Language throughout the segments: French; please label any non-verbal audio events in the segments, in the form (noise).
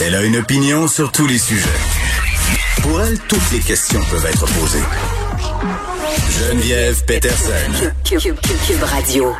Elle a une opinion sur tous les sujets. Pour elle, toutes les questions peuvent être posées. Geneviève Peterson. Cube, Cube, Cube Radio.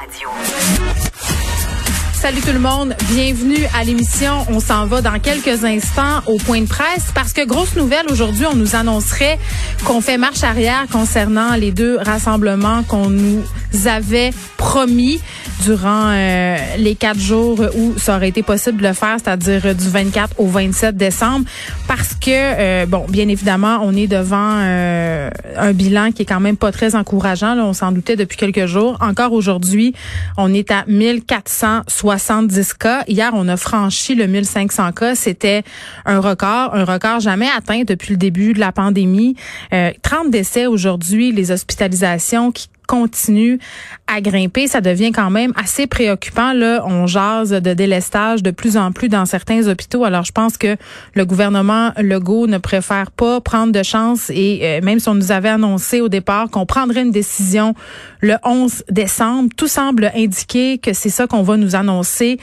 Salut tout le monde, bienvenue à l'émission. On s'en va dans quelques instants au point de presse parce que grosse nouvelle aujourd'hui, on nous annoncerait qu'on fait marche arrière concernant les deux rassemblements qu'on nous avait promis durant euh, les quatre jours où ça aurait été possible de le faire, c'est-à-dire du 24 au 27 décembre, parce que euh, bon, bien évidemment, on est devant euh, un bilan qui est quand même pas très encourageant. Là, on s'en doutait depuis quelques jours. Encore aujourd'hui, on est à 1470 cas. Hier, on a franchi le 1500 cas. C'était un record, un record jamais atteint depuis le début de la pandémie. 30 décès aujourd'hui, les hospitalisations qui continue à grimper. Ça devient quand même assez préoccupant. Là, on jase de délestage de plus en plus dans certains hôpitaux. Alors, je pense que le gouvernement Legault ne préfère pas prendre de chance et euh, même si on nous avait annoncé au départ qu'on prendrait une décision le 11 décembre, tout semble indiquer que c'est ça qu'on va nous annoncer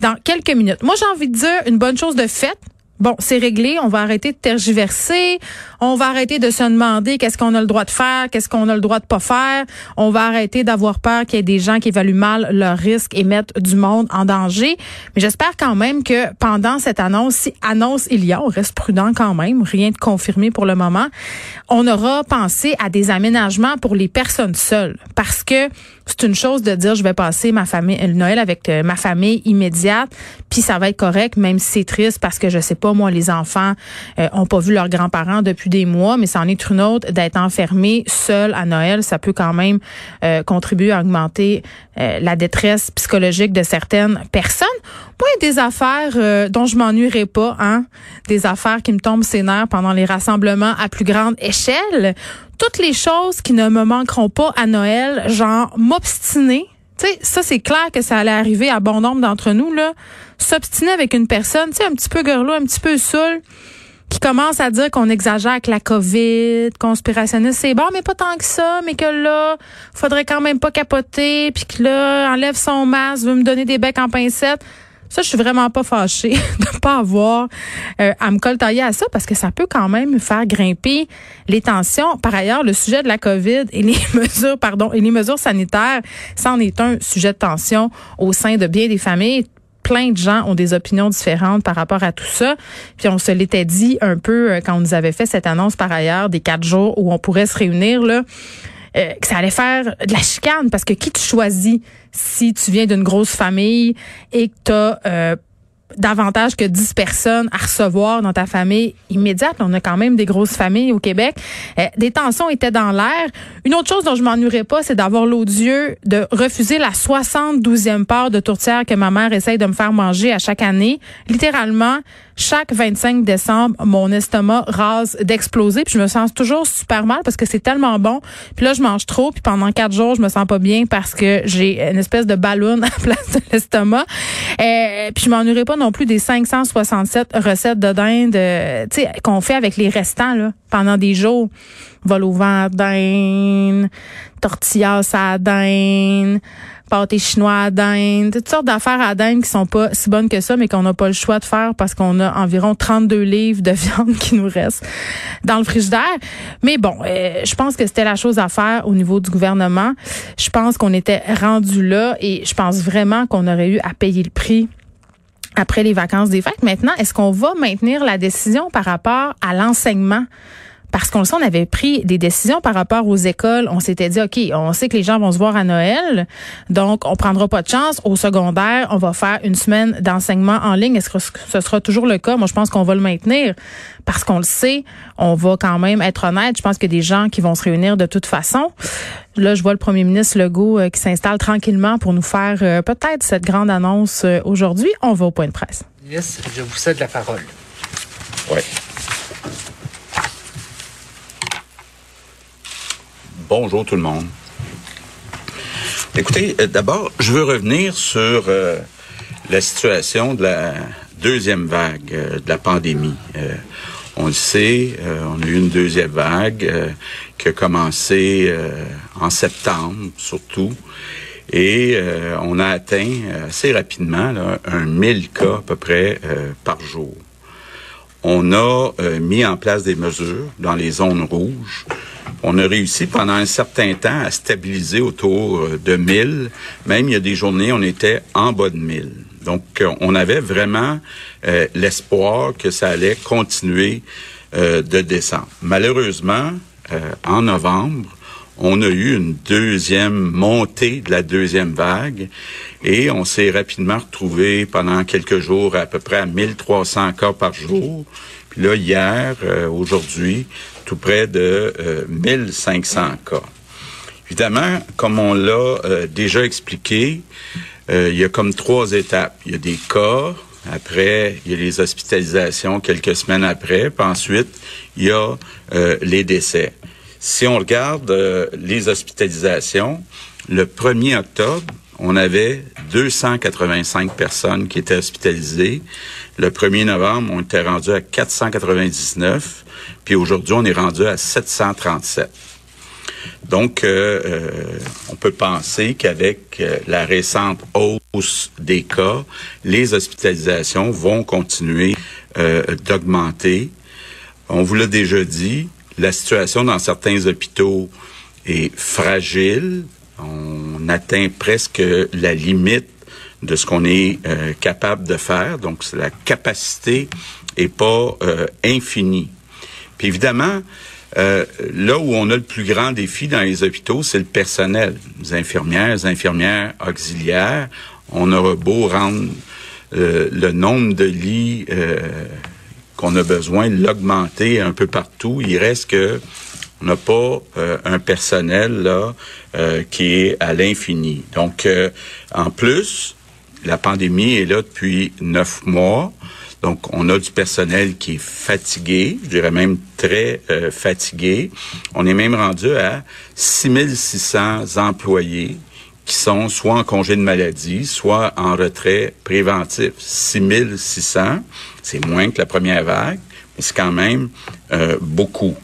dans quelques minutes. Moi, j'ai envie de dire une bonne chose de faite bon, c'est réglé, on va arrêter de tergiverser, on va arrêter de se demander qu'est-ce qu'on a le droit de faire, qu'est-ce qu'on a le droit de pas faire, on va arrêter d'avoir peur qu'il y ait des gens qui évaluent mal leurs risques et mettent du monde en danger. Mais j'espère quand même que pendant cette annonce, si annonce il y a, on reste prudent quand même, rien de confirmé pour le moment, on aura pensé à des aménagements pour les personnes seules. Parce que c'est une chose de dire je vais passer ma famille le Noël avec euh, ma famille immédiate puis ça va être correct même si c'est triste parce que je sais pas moi les enfants euh, ont pas vu leurs grands-parents depuis des mois mais c'en est une autre d'être enfermé seul à Noël ça peut quand même euh, contribuer à augmenter la détresse psychologique de certaines personnes moi des affaires dont je m'ennuierai pas hein des affaires qui me tombent ses nerfs pendant les rassemblements à plus grande échelle toutes les choses qui ne me manqueront pas à Noël, genre m'obstiner. Tu sais, ça c'est clair que ça allait arriver à bon nombre d'entre nous là. S'obstiner avec une personne, tu sais, un petit peu girlo, un petit peu saoul, qui commence à dire qu'on exagère avec la COVID, conspirationniste, c'est bon, mais pas tant que ça, mais que là, faudrait quand même pas capoter, puis que là, enlève son masque, veut me donner des becs en pincette. Ça, je suis vraiment pas fâchée (laughs) de pas avoir euh, à me coltailler à ça parce que ça peut quand même faire grimper les tensions. Par ailleurs, le sujet de la COVID et les (laughs) mesures, pardon, et les mesures sanitaires, ça en est un sujet de tension au sein de bien des familles plein de gens ont des opinions différentes par rapport à tout ça. Puis on se l'était dit un peu euh, quand on nous avait fait cette annonce par ailleurs des quatre jours où on pourrait se réunir là. Euh, que ça allait faire de la chicane parce que qui tu choisis si tu viens d'une grosse famille et que tu as euh, davantage que 10 personnes à recevoir dans ta famille immédiate. On a quand même des grosses familles au Québec. Euh, des tensions étaient dans l'air. Une autre chose dont je m'ennuierais pas, c'est d'avoir l'odieux de refuser la 72e part de tourtière que ma mère essaye de me faire manger à chaque année. Littéralement, chaque 25 décembre, mon estomac rase d'exploser, puis je me sens toujours super mal parce que c'est tellement bon. Puis là, je mange trop, puis pendant quatre jours, je me sens pas bien parce que j'ai une espèce de ballon (laughs) à la place de l'estomac. Euh, puis je m'ennuierais pas non plus des 567 recettes de dinde, euh, qu'on fait avec les restants là pendant des jours. Vol au vent à dinde, tortillas à dinde, pâté chinois à dinde, toutes sortes d'affaires à dinde qui sont pas si bonnes que ça, mais qu'on n'a pas le choix de faire parce qu'on a environ 32 livres de (laughs) viande qui nous restent dans le frigidaire. Mais bon, euh, je pense que c'était la chose à faire au niveau du gouvernement. Je pense qu'on était rendu là et je pense vraiment qu'on aurait eu à payer le prix après les vacances des fêtes. Maintenant, est-ce qu'on va maintenir la décision par rapport à l'enseignement? Parce qu'on le sait, on avait pris des décisions par rapport aux écoles. On s'était dit, OK, on sait que les gens vont se voir à Noël, donc on prendra pas de chance. Au secondaire, on va faire une semaine d'enseignement en ligne. Est-ce que ce sera toujours le cas? Moi, je pense qu'on va le maintenir parce qu'on le sait. On va quand même être honnête. Je pense qu'il y a des gens qui vont se réunir de toute façon. Là, je vois le premier ministre Legault euh, qui s'installe tranquillement pour nous faire euh, peut-être cette grande annonce euh, aujourd'hui. On va au point de presse. Yes, je vous cède la parole. Oui. Bonjour tout le monde. Écoutez, euh, d'abord, je veux revenir sur euh, la situation de la deuxième vague euh, de la pandémie. on le sait, on a eu une deuxième vague qui a commencé en septembre surtout. Et on a atteint assez rapidement un 1000 cas à peu près par jour. On a mis en place des mesures dans les zones rouges on a réussi pendant un certain temps à stabiliser autour euh, de 1000. Même il y a des journées, on était en bas de 1000. Donc, euh, on avait vraiment euh, l'espoir que ça allait continuer de descendre. Malheureusement, en novembre, on a eu une deuxième montée de la deuxième vague et on s'est rapidement retrouvé pendant quelques jours à peu près à 1300 cas par jour. Puis là, hier, aujourd'hui, tout près de 1500 euh, cas. Évidemment, comme on l'a euh, déjà expliqué, euh, il y a comme trois étapes. Il y a des cas, après, il y a les hospitalisations quelques semaines après, puis ensuite, il y a les décès. Si on regarde les hospitalisations, le 1er octobre, on avait 285 personnes qui étaient hospitalisées. Le 1er novembre, on était rendu à 499. Puis aujourd'hui, on est rendu à 737. Donc, euh, euh, on peut penser qu'avec euh, la récente hausse des cas, les hospitalisations vont continuer d'augmenter. On vous l'a déjà dit, la situation dans certains hôpitaux est fragile. On atteint presque la limite de ce qu'on est capable de faire. Donc, la capacité est pas infinie. Puis évidemment, euh, là où on a le plus grand défi dans les hôpitaux, c'est le personnel. Les infirmières, les infirmières auxiliaires. On aura beau rendre euh, le nombre de lits euh, qu'on a besoin, l'augmenter un peu partout. Il reste que on n'a pas un personnel là qui est à l'infini. Donc, en plus, la pandémie est là depuis neuf mois. Donc, on a du personnel qui est fatigué, je dirais même très euh, fatigué. On est même rendu à 6600 employés qui sont soit en congé de maladie, soit en retrait préventif. 6600, c'est moins que la première vague, mais c'est quand même euh, beaucoup.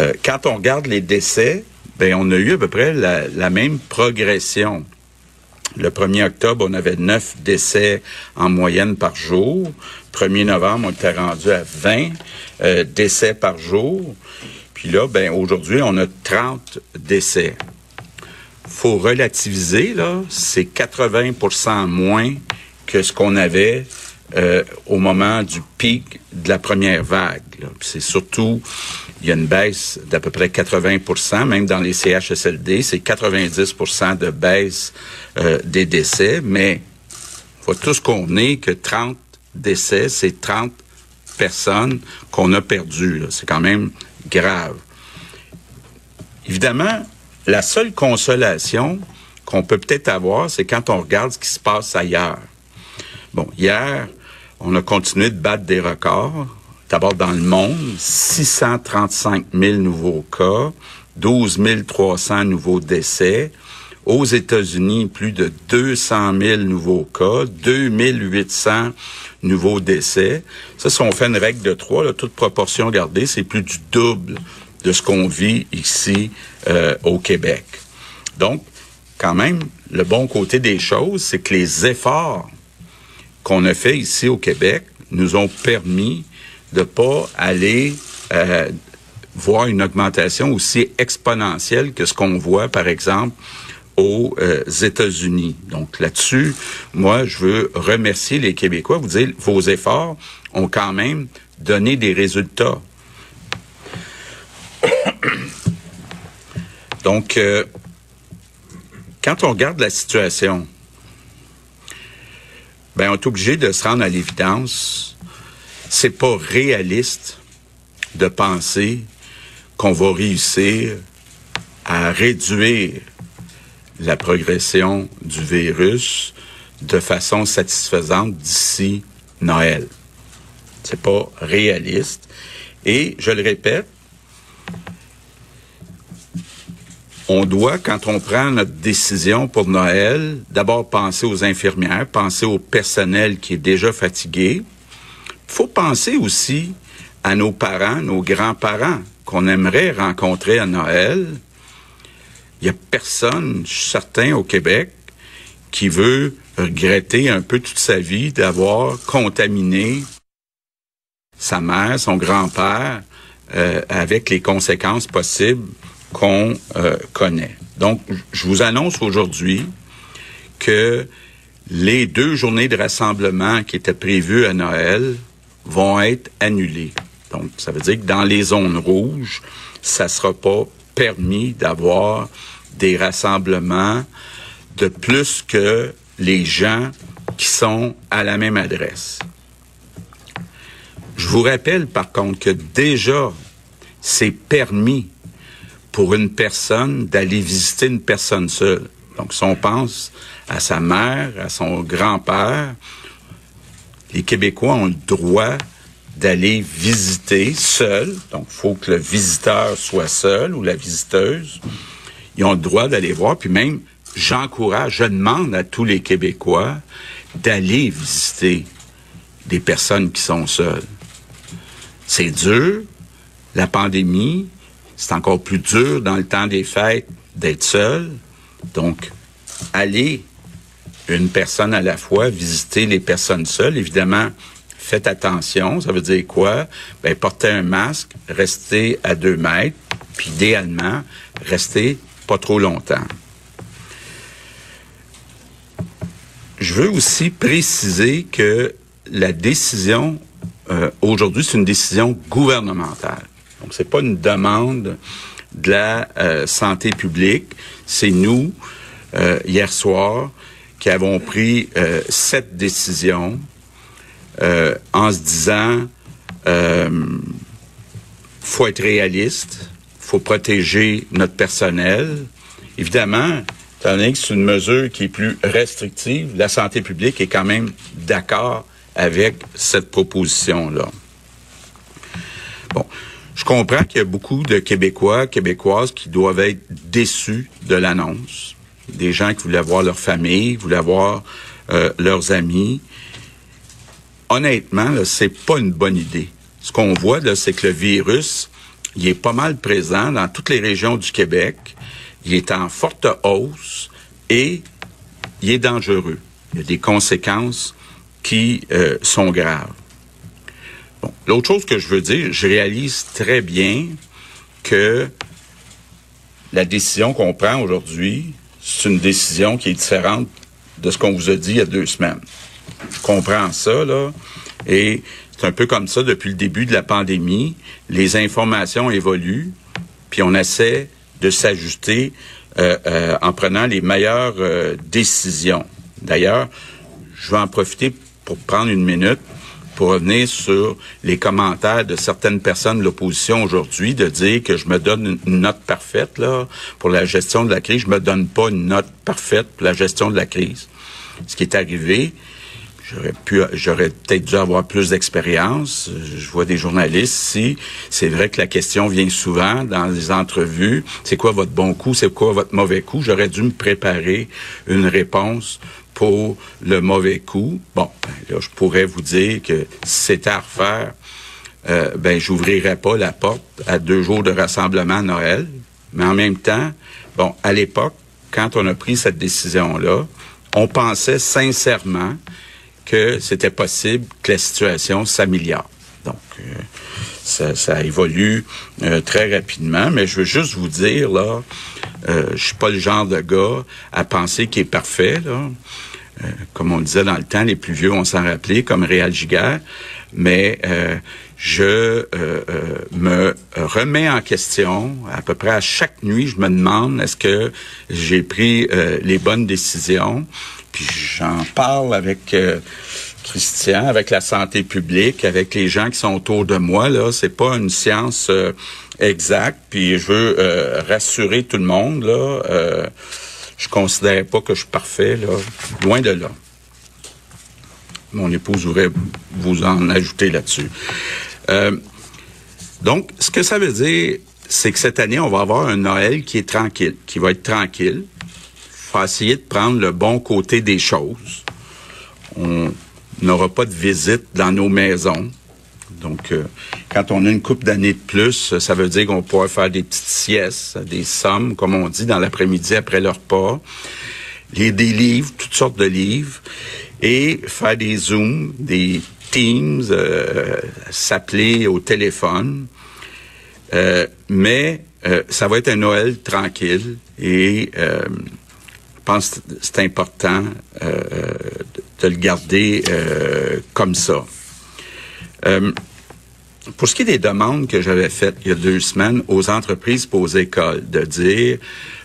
Euh, quand on regarde les décès, ben on a eu à peu près la, même progression. Le 1er octobre, on avait 9 décès en moyenne par jour. 1er novembre, on était rendu à 20 euh, décès par jour. Puis là, ben aujourd'hui, on a 30 décès. Faut relativiser, là, c'est 80% moins que ce qu'on avait euh, au moment du pic de la première vague. C'est surtout, il y a une baisse d'à peu près 80% même dans les CHSLD, c'est 90% de baisse euh, des décès, mais faut tous convenir que 30 décès, c'est 30 personnes qu'on a perdues. C'est quand même grave. Évidemment, la seule consolation qu'on peut peut-être avoir, c'est quand on regarde ce qui se passe ailleurs. Bon, hier, on a continué de battre des records. D'abord dans le monde, 635 000 nouveaux cas, 12 300 nouveaux décès. Aux États-Unis, plus de 200 000 nouveaux cas, 2800 nouveaux décès. Ça, si on fait une règle de trois, toute proportion gardée, c'est plus du double de ce qu'on vit ici euh, au Québec. Donc, quand même, le bon côté des choses, c'est que les efforts qu'on a fait ici au Québec nous ont permis de pas aller euh, voir une augmentation aussi exponentielle que ce qu'on voit, par exemple, aux euh, États-Unis. Donc là-dessus, moi, je veux remercier les Québécois, vous dire, vos efforts ont quand même donné des résultats. Donc, euh, quand on regarde la situation, ben, on est obligé de se rendre à l'évidence. C'est pas réaliste de penser qu'on va réussir à réduire la progression du virus de façon satisfaisante d'ici Noël. C'est pas réaliste. Et je le répète, on doit, quand on prend notre décision pour Noël, d'abord penser aux infirmières, penser au personnel qui est déjà fatigué. Faut penser aussi à nos parents, nos grands-parents qu'on aimerait rencontrer à Noël. Il n'y a personne, je suis certain, au Québec, qui veut regretter un peu toute sa vie d'avoir contaminé sa mère, son grand-père, euh, avec les conséquences possibles qu'on euh, connaît. Donc, je vous annonce aujourd'hui que les deux journées de rassemblement qui étaient prévues à Noël vont être annulées. Donc, ça veut dire que dans les zones rouges, ça sera pas permis d'avoir des rassemblements de plus que les gens qui sont à la même adresse. Je vous rappelle par contre que déjà, c'est permis pour une personne d'aller visiter une personne seule. Donc, si on pense à sa mère, à son grand-père, les Québécois ont le droit d'aller visiter seul. Donc, il faut que le visiteur soit seul ou la visiteuse. Ils ont le droit d'aller voir. Puis même, j'encourage, je demande à tous les Québécois d'aller visiter des personnes qui sont seules. C'est dur. La pandémie, c'est encore plus dur dans le temps des fêtes d'être seul. Donc, aller une personne à la fois, visiter les personnes seules, évidemment, faites attention. Ça veut dire quoi? Ben, porter un masque, rester à deux mètres, puis idéalement, rester pas trop longtemps. Je veux aussi préciser que la décision euh, aujourd'hui, c'est une décision gouvernementale. Donc, c'est pas une demande de la euh, santé publique. C'est nous, euh, hier soir, qui avons pris cette décision en se disant, faut être réaliste, faut protéger notre personnel. Évidemment, étant donné que c'est une mesure qui est plus restrictive, la santé publique est quand même d'accord avec cette proposition-là. Bon, je comprends qu'il y a beaucoup de Québécois, Québécoises qui doivent être déçus de l'annonce. Des gens qui voulaient voir leur famille, voulaient voir euh, leurs amis. Honnêtement, c'est pas une bonne idée. Ce qu'on voit, c'est que le virus, il est pas mal présent dans toutes les régions du Québec. Il est en forte hausse et il est dangereux. Il y a des conséquences qui euh, sont graves. L'autre chose que je veux dire, je réalise très bien que la décision qu'on prend aujourd'hui, c'est une décision qui est différente de ce qu'on vous a dit il y a deux semaines. Je comprends ça, là, et c'est un peu comme ça depuis le début de la pandémie. Les informations évoluent, puis on essaie de s'ajuster euh, euh, en prenant les meilleures décisions. D'ailleurs, je vais en profiter pour prendre une minute pour revenir sur les commentaires de certaines personnes de l'opposition aujourd'hui, de dire que je me donne une note parfaite là pour la gestion de la crise. Je me donne pas une note parfaite pour la gestion de la crise. Ce qui est arrivé, j'aurais pu, j'aurais peut-être dû avoir plus d'expérience. Je vois des journalistes ici. C'est vrai que la question vient souvent dans les entrevues. C'est quoi votre bon coup? C'est quoi votre mauvais coup? J'aurais dû me préparer une réponse pour le mauvais coup. Bon, ben là, je pourrais vous dire que si c'était à refaire, euh, ben, j'ouvrirais pas la porte à deux jours de rassemblement à Noël. Mais en même temps, bon, à l'époque, quand on a pris cette décision-là, on pensait sincèrement que c'était possible que la situation s'améliore. Donc, euh, ça, ça, évolue euh, très rapidement, mais je veux juste vous dire, là, euh, je suis pas le genre de gars à penser qu'il est parfait, là. Euh, comme on disait dans le temps, les plus vieux vont s'en rappeler, comme Réal Giguère. Mais je euh, euh, me remets en question à peu près à chaque nuit. Je me demande est-ce que j'ai pris euh, les bonnes décisions? Puis j'en parle avec Christian, avec la santé publique, avec les gens qui sont autour de moi. Là, c'est pas une science exacte. Puis je veux rassurer tout le monde. Là, je considère pas que je suis parfait. Là, loin de là. Mon épouse voudrait vous en ajouter là-dessus. Euh, donc, ce que ça veut dire, c'est que cette année, on va avoir un Noël qui est tranquille, qui va être tranquille. Il faut essayer de prendre le bon côté des choses. On n'aura pas de visite dans nos maisons. Donc, euh, quand on a une coupe d'années de plus, ça veut dire qu'on pourra faire des petites siestes, des sommes, comme on dit, dans l'après-midi après leur repas. Lire des livres, toutes sortes de livres, et faire des zooms, des Teams, euh, s'appeler au téléphone. Euh, mais euh, ça va être un Noël tranquille et je pense que c'est important de le garder comme ça. pour ce qui est des demandes que j'avais faites il y a deux semaines aux entreprises pour aux écoles, de dire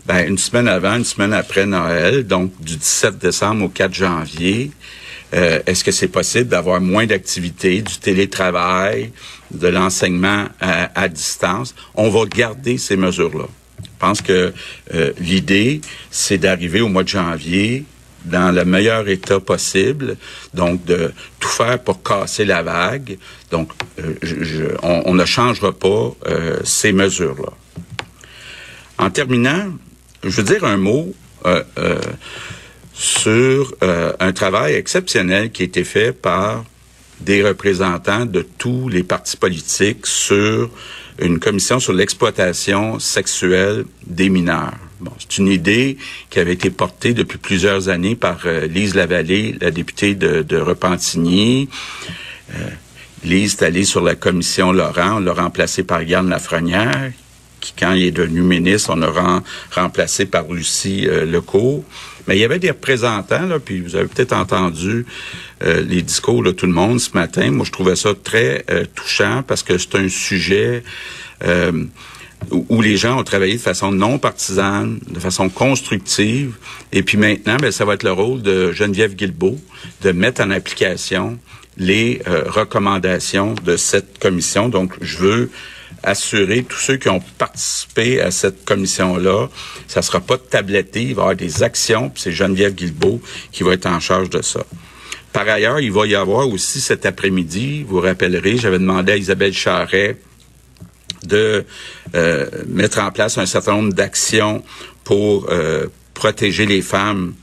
ben, une semaine avant, une semaine après Noël, donc du 17 décembre au 4 janvier, euh, est-ce que c'est possible d'avoir moins d'activités, du télétravail, de l'enseignement à, distance? On va garder ces mesures-là. Je pense que euh, l'idée, c'est d'arriver au mois de janvier dans le meilleur état possible, donc de tout faire pour casser la vague. Donc, euh, on, ne changera pas ces mesures-là. En terminant, je veux dire un mot sur euh, un travail exceptionnel qui a été fait par des représentants de tous les partis politiques sur une commission sur l'exploitation sexuelle des mineurs. Bon, c'est une idée qui avait été portée depuis plusieurs années par euh, Lise Lavallée, la députée de, Repentigny. Euh, Lise est allée sur la commission Laurent, on l'a remplacée par Yann Lafrenière, quand il est devenu ministre, on a remplacé par Lucie euh, Lecourt. Mais il y avait des représentants, là, puis vous avez peut-être entendu euh, les discours de tout le monde ce matin. Moi, je trouvais ça très euh, touchant parce que c'est un sujet euh, où les gens ont travaillé de façon non partisane, de façon constructive. Et puis maintenant, ben, ça va être le rôle de Geneviève Guilbeault de mettre en application les recommandations de cette commission. Donc, je veux assurer tous ceux qui ont participé à cette commission-là, ça sera pas tabletté, il va y avoir des actions, puis c'est Geneviève Guilbeault qui va être en charge de ça. Par ailleurs, il va y avoir aussi cet après-midi, vous vous rappellerez, j'avais demandé à Isabelle Charret de euh, mettre en place un certain nombre d'actions pour euh, protéger les femmes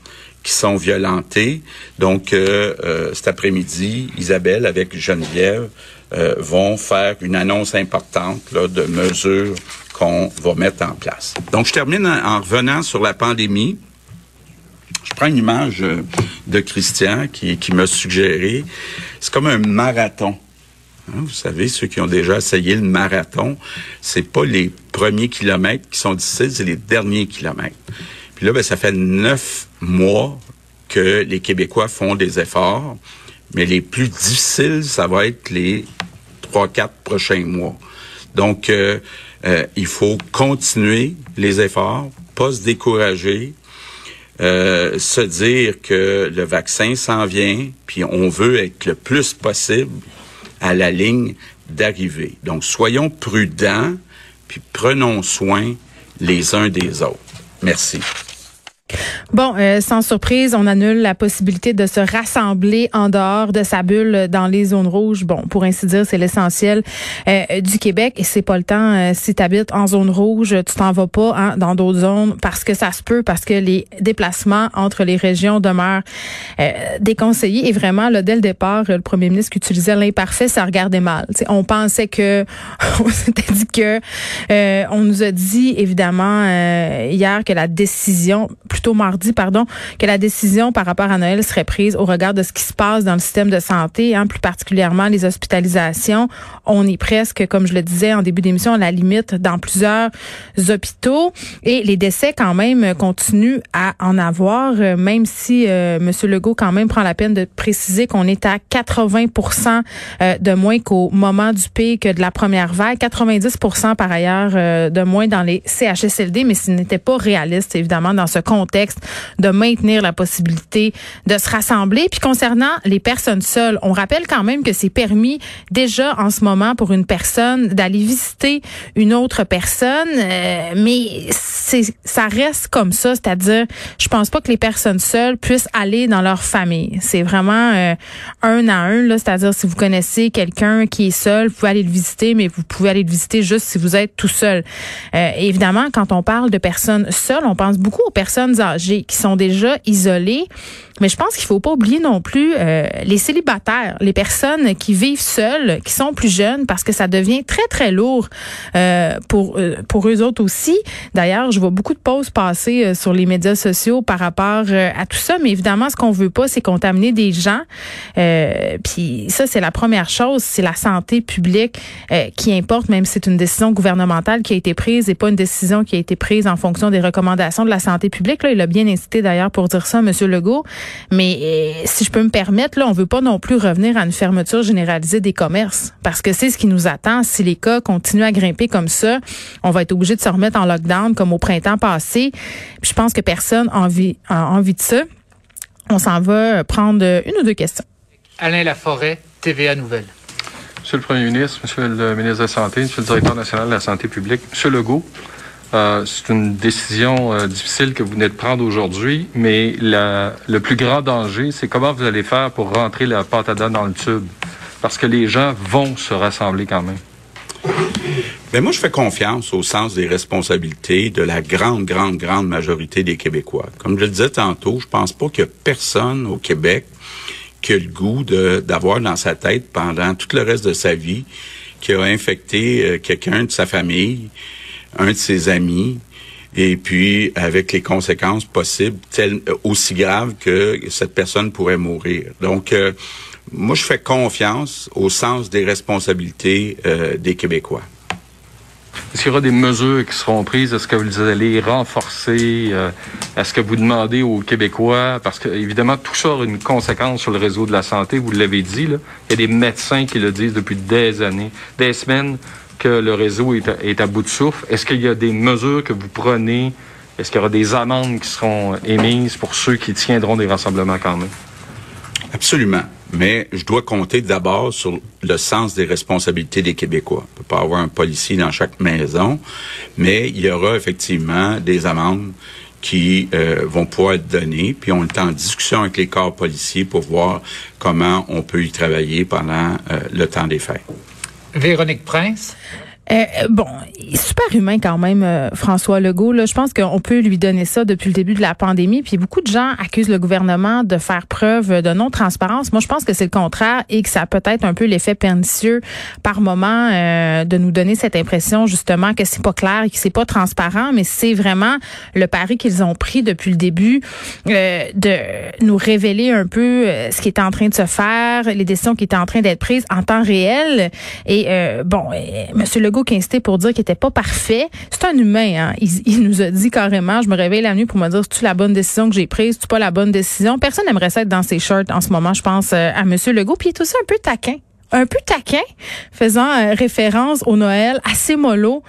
qui sont violentées. Donc, euh, cet après-midi, Isabelle avec Geneviève euh, vont faire une annonce importante là, de mesures qu'on va mettre en place. Donc, je termine en, revenant sur la pandémie. Je prends une image euh, de Christian qui, qui m'a suggéré. C'est comme un marathon. Hein, vous savez, ceux qui ont déjà essayé le marathon, c'est pas les premiers kilomètres qui sont difficiles, c'est les derniers kilomètres. Puis là, ben, ça fait neuf mois que les Québécois font des efforts, mais les plus difficiles, ça va être les trois, quatre prochains mois. Donc, euh, euh, il faut continuer les efforts, pas se décourager, euh, se dire que le vaccin s'en vient, puis on veut être le plus possible à la ligne d'arrivée. Donc, soyons prudents, puis prenons soin les uns des autres. Merci. Bon, euh, sans surprise, on annule la possibilité de se rassembler en dehors de sa bulle dans les zones rouges. Bon, pour ainsi dire, c'est l'essentiel euh, du Québec et c'est pas le temps. Euh, si tu en zone rouge, tu t'en vas pas hein, dans d'autres zones parce que ça se peut, parce que les déplacements entre les régions demeurent déconseillés. Et vraiment, là, dès le départ, le premier ministre qui utilisait l'imparfait, ça regardait mal. on pensait que, (laughs) on s'était dit que, on nous a dit évidemment hier que la décision, plus tôt mardi, pardon, que la décision par rapport à Noël serait prise au regard de ce qui se passe dans le système de santé, hein, plus particulièrement les hospitalisations. On est presque, comme je le disais en début d'émission, à la limite dans plusieurs hôpitaux et les décès quand même continuent à en avoir, euh, même si euh, M. Legault quand même prend la peine de préciser qu'on est à 80% euh, de moins qu'au moment du pic de la première vague, 90 par ailleurs de moins dans les CHSLD, mais ce n'était pas réaliste évidemment dans ce contexte de maintenir la possibilité de se rassembler. Puis concernant les personnes seules, on rappelle quand même que c'est permis déjà en ce moment pour une personne d'aller visiter une autre personne, mais c'est ça reste comme ça, c'est-à-dire je pense pas que les personnes seules puissent aller dans leur famille. C'est vraiment euh, un à un là, c'est-à-dire si vous connaissez quelqu'un qui est seul, vous pouvez aller le visiter, mais vous pouvez aller le visiter juste si vous êtes tout seul. Euh, évidemment, quand on parle de personnes seules, on pense beaucoup aux personnes qui sont déjà isolées. Mais je pense qu'il faut pas oublier non plus euh, les célibataires, les personnes qui vivent seules, qui sont plus jeunes, parce que ça devient très très lourd euh, pour euh, pour eux autres aussi. D'ailleurs, je vois beaucoup de pauses passer sur les médias sociaux par rapport à tout ça. Mais évidemment, ce qu'on veut pas, c'est contaminer des gens. Puis ça, c'est la première chose, c'est la santé publique qui importe, même si c'est une décision gouvernementale qui a été prise et pas une décision qui a été prise en fonction des recommandations de la santé publique. Là, il a bien incité d'ailleurs pour dire ça, Monsieur Legault. Mais euh, si je peux me permettre, là, on veut pas non plus revenir à une fermeture généralisée des commerces parce que c'est ce qui nous attend. Si les cas continuent à grimper comme ça, on va être obligé de se remettre en lockdown comme au printemps passé. je pense que personne n'a envie, a envie de ça. On s'en va prendre une ou deux questions. Alain Laforêt, TVA Nouvelle. Monsieur le Premier ministre, Monsieur le ministre de la Santé, Monsieur le directeur national de la santé publique, Monsieur Legault, euh, c'est une décision euh, difficile que vous venez de prendre aujourd'hui, mais le plus grand danger, c'est comment vous allez faire pour rentrer la pâte à dents dans le tube. Parce que les gens vont se rassembler quand même. Mais ben, moi, je fais confiance au sens des responsabilités de la grande, grande, grande majorité des Québécois. Comme je le disais tantôt, je pense pas qu'il y personne au Québec qui a le goût d'avoir dans sa tête pendant tout le reste de sa vie qui a infecté euh, quelqu'un de sa famille, un de ses amis, et puis avec les conséquences possibles, euh, aussi graves que cette personne pourrait mourir. Donc, euh, moi, je fais confiance au sens des responsabilités euh, des Québécois. Est-ce qu'il y aura des mesures qui seront prises? Est-ce que vous allez renforcer? Est-ce que vous demandez aux Québécois? Parce que, évidemment, tout ça a une conséquence sur le réseau de la santé. Vous l'avez dit, là. Il y a des médecins qui le disent depuis des années, des semaines que le réseau est à, bout de souffle. Est-ce qu'il y a des mesures que vous prenez? Est-ce qu'il y aura des amendes qui seront émises pour ceux qui tiendront des rassemblements quand? Absolument. Mais je dois compter d'abord sur le sens des responsabilités des Québécois. On peut pas avoir un policier dans chaque maison, mais il y aura effectivement des amendes qui euh, vont pouvoir être données. Puis on est en discussion avec les corps policiers pour voir comment on peut y travailler pendant euh, le temps des fêtes. Véronique Prince. Euh, bon, super humain quand même, euh, François Legault. Là, je pense qu'on peut lui donner ça depuis le début de la pandémie. Puis beaucoup de gens accusent le gouvernement de faire preuve de non-transparence. Moi, je pense que c'est le contraire et que ça a peut-être un peu l'effet pernicieux par moment euh, de nous donner cette impression justement que c'est pas clair et que c'est pas transparent. Mais c'est vraiment le pari qu'ils ont pris depuis le début de nous révéler un peu ce qui est en train de se faire, les décisions qui étaient en train d'être prises en temps réel. Et bon, Monsieur Legault qui pour dire qu'il était pas parfait. C'est un humain. Hein. Il, nous a dit carrément, je me réveille la nuit pour me dire si tu la bonne décision que j'ai prise, si tu pas la bonne décision? Personne n'aimerait ça être dans ses shorts en ce moment, je pense, euh, à Monsieur Legault. Puis il est aussi un peu taquin. Un peu taquin, faisant euh, référence au Noël assez mollo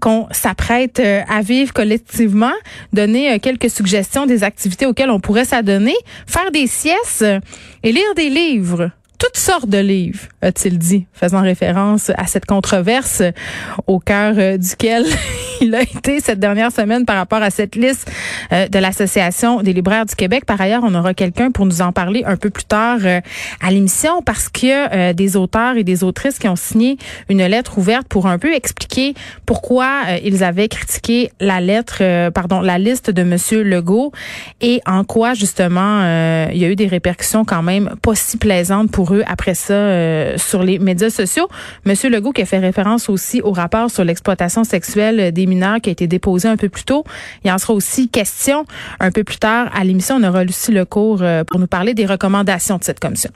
qu'on s'apprête euh, à vivre collectivement, donner quelques suggestions des activités auxquelles on pourrait s'adonner, faire des siestes et lire des livres toutes sortes de livres, a-t-il dit, faisant référence à cette controverse au cœur euh, duquel (laughs) il a été cette dernière semaine par rapport à cette liste euh, de l'Association des libraires du Québec. Par ailleurs, on aura quelqu'un pour nous en parler un peu plus tard euh, à l'émission parce qu'il y a des auteurs et des autrices qui ont signé une lettre ouverte pour un peu expliquer pourquoi ils avaient critiqué la lettre, pardon, la liste de Monsieur Legault et en quoi justement il y a eu des répercussions quand même pas si plaisantes pour après ça euh, sur les médias sociaux. Monsieur Legault qui a fait référence aussi au rapport sur l'exploitation sexuelle des mineurs qui a été déposé un peu plus tôt. Il en sera aussi question un peu plus tard à l'émission. On aura Lucie Lecourt pour nous parler des recommandations de cette commission.